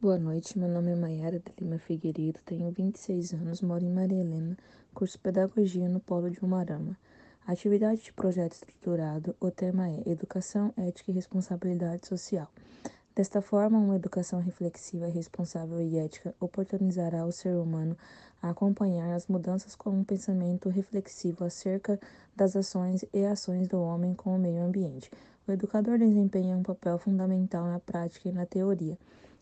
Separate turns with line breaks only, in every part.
Boa noite, meu nome é Maiara de Lima Figueiredo, tenho 26 anos, moro em Maria Helena, curso Pedagogia no Polo de Umarama. Atividade de projeto estruturado, o tema é Educação, Ética e Responsabilidade Social. Desta forma, uma educação reflexiva, responsável e ética oportunizará o ser humano a acompanhar as mudanças com um pensamento reflexivo acerca das ações e ações do homem com o meio ambiente. O educador desempenha um papel fundamental na prática e na teoria,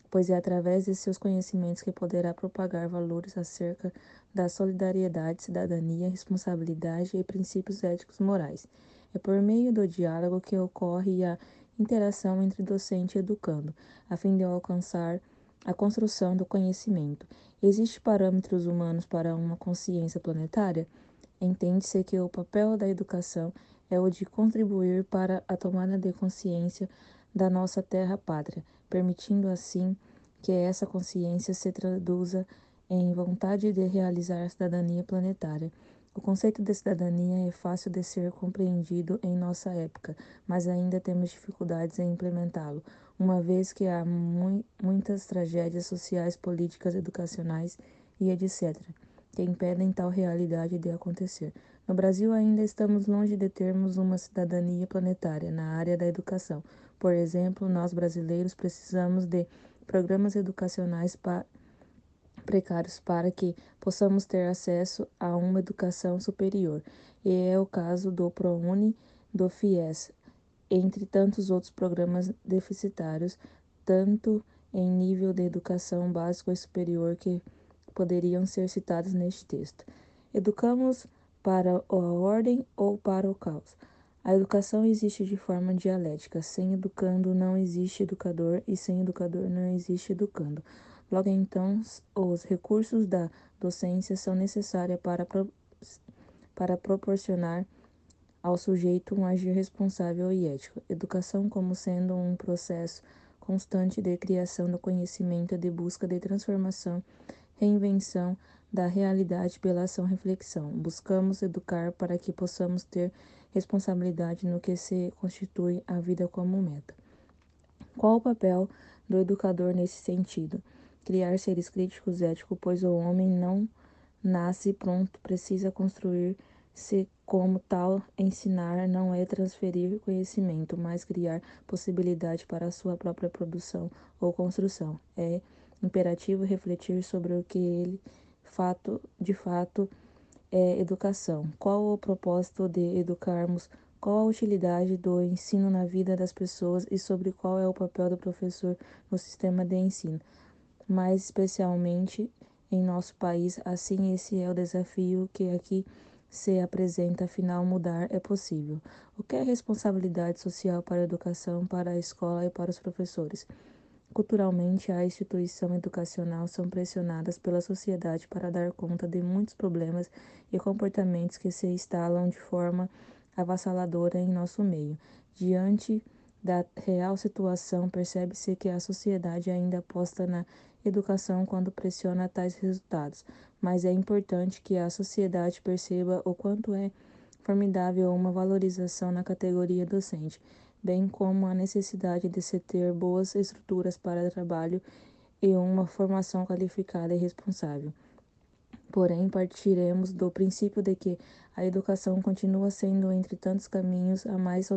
pois é através de seus conhecimentos que poderá propagar valores acerca da solidariedade, cidadania, responsabilidade e princípios éticos morais. É por meio do diálogo que ocorre a interação entre docente e educando, a fim de alcançar a construção do conhecimento. Existem parâmetros humanos para uma consciência planetária? Entende-se que o papel da educação é o de contribuir para a tomada de consciência da nossa terra pátria, permitindo assim que essa consciência se traduza em vontade de realizar a cidadania planetária. O conceito de cidadania é fácil de ser compreendido em nossa época, mas ainda temos dificuldades em implementá-lo, uma vez que há mu muitas tragédias sociais, políticas, educacionais e etc., que impedem tal realidade de acontecer. No Brasil, ainda estamos longe de termos uma cidadania planetária na área da educação. Por exemplo, nós brasileiros precisamos de programas educacionais para precários para que possamos ter acesso a uma educação superior. E é o caso do ProUni, do FIES, entre tantos outros programas deficitários, tanto em nível de educação básica e superior que poderiam ser citados neste texto. Educamos para a ordem ou para o caos. A educação existe de forma dialética. Sem educando não existe educador e sem educador não existe educando. Logo então, os recursos da docência são necessários para, pro, para proporcionar ao sujeito um agir responsável e ético. Educação como sendo um processo constante de criação do conhecimento de busca de transformação, reinvenção da realidade pela ação reflexão. Buscamos educar para que possamos ter responsabilidade no que se constitui a vida como meta. Qual o papel do educador nesse sentido? criar seres críticos éticos, pois o homem não nasce pronto, precisa construir-se como tal. Ensinar não é transferir conhecimento, mas criar possibilidade para a sua própria produção ou construção. É imperativo refletir sobre o que ele fato, de fato é educação. Qual o propósito de educarmos? Qual a utilidade do ensino na vida das pessoas e sobre qual é o papel do professor no sistema de ensino? mais especialmente em nosso país. Assim, esse é o desafio que aqui se apresenta, afinal, mudar é possível. O que é responsabilidade social para a educação, para a escola e para os professores? Culturalmente, a instituição educacional são pressionadas pela sociedade para dar conta de muitos problemas e comportamentos que se instalam de forma avassaladora em nosso meio. Diante da real situação, percebe-se que a sociedade ainda aposta na educação quando pressiona tais resultados, mas é importante que a sociedade perceba o quanto é formidável uma valorização na categoria docente, bem como a necessidade de se ter boas estruturas para trabalho e uma formação qualificada e responsável. Porém, partiremos do princípio de que a educação continua sendo, entre tantos caminhos, a mais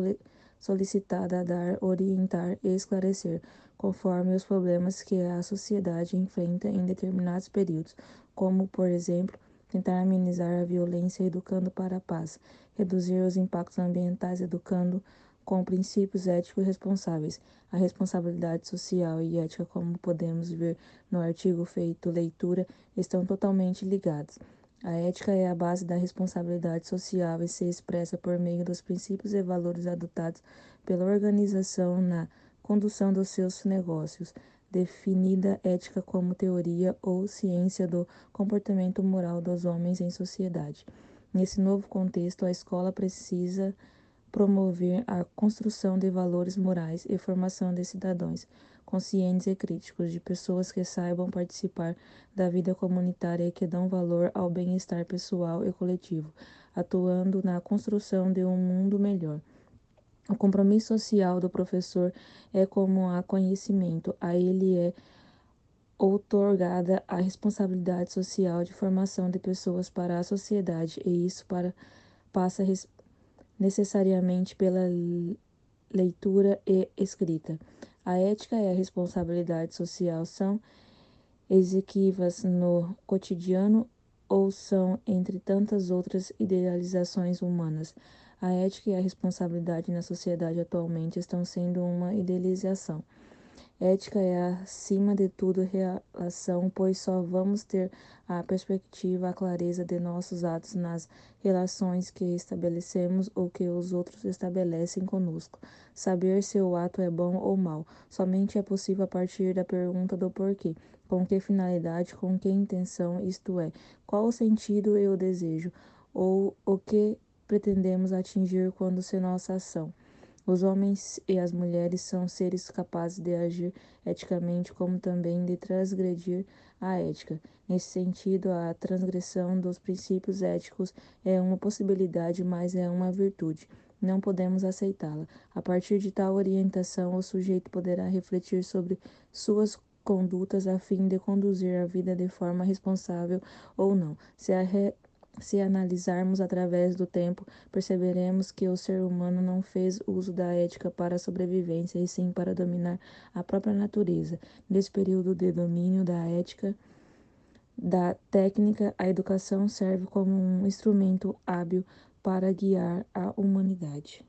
solicitada a dar, orientar e esclarecer, conforme os problemas que a sociedade enfrenta em determinados períodos, como, por exemplo, tentar amenizar a violência educando para a paz, reduzir os impactos ambientais educando com princípios éticos responsáveis. A responsabilidade social e ética, como podemos ver no artigo feito leitura, estão totalmente ligados. A ética é a base da responsabilidade social e se expressa por meio dos princípios e valores adotados pela organização na condução dos seus negócios, definida ética como teoria ou ciência do comportamento moral dos homens em sociedade. Nesse novo contexto, a escola precisa promover a construção de valores morais e formação de cidadãos conscientes e críticos, de pessoas que saibam participar da vida comunitária e que dão valor ao bem-estar pessoal e coletivo, atuando na construção de um mundo melhor. O compromisso social do professor é como a conhecimento, a ele é outorgada a responsabilidade social de formação de pessoas para a sociedade, e isso para, passa necessariamente pela leitura e escrita. A ética e a responsabilidade social são exequivas no cotidiano ou são, entre tantas outras idealizações humanas. A ética e a responsabilidade na sociedade atualmente estão sendo uma idealização. Ética é, acima de tudo, relação, pois só vamos ter a perspectiva, a clareza de nossos atos nas relações que estabelecemos ou que os outros estabelecem conosco. Saber se o ato é bom ou mal somente é possível a partir da pergunta do porquê. Com que finalidade, com que intenção, isto é, qual o sentido e o desejo, ou o que pretendemos atingir quando se nossa ação. Os homens e as mulheres são seres capazes de agir eticamente, como também de transgredir a ética. Nesse sentido, a transgressão dos princípios éticos é uma possibilidade, mas é uma virtude. Não podemos aceitá-la. A partir de tal orientação, o sujeito poderá refletir sobre suas condutas a fim de conduzir a vida de forma responsável ou não. Se a re se analisarmos através do tempo, perceberemos que o ser humano não fez uso da ética para a sobrevivência, e sim para dominar a própria natureza. Nesse período de domínio da ética, da técnica, a educação serve como um instrumento hábil para guiar a humanidade.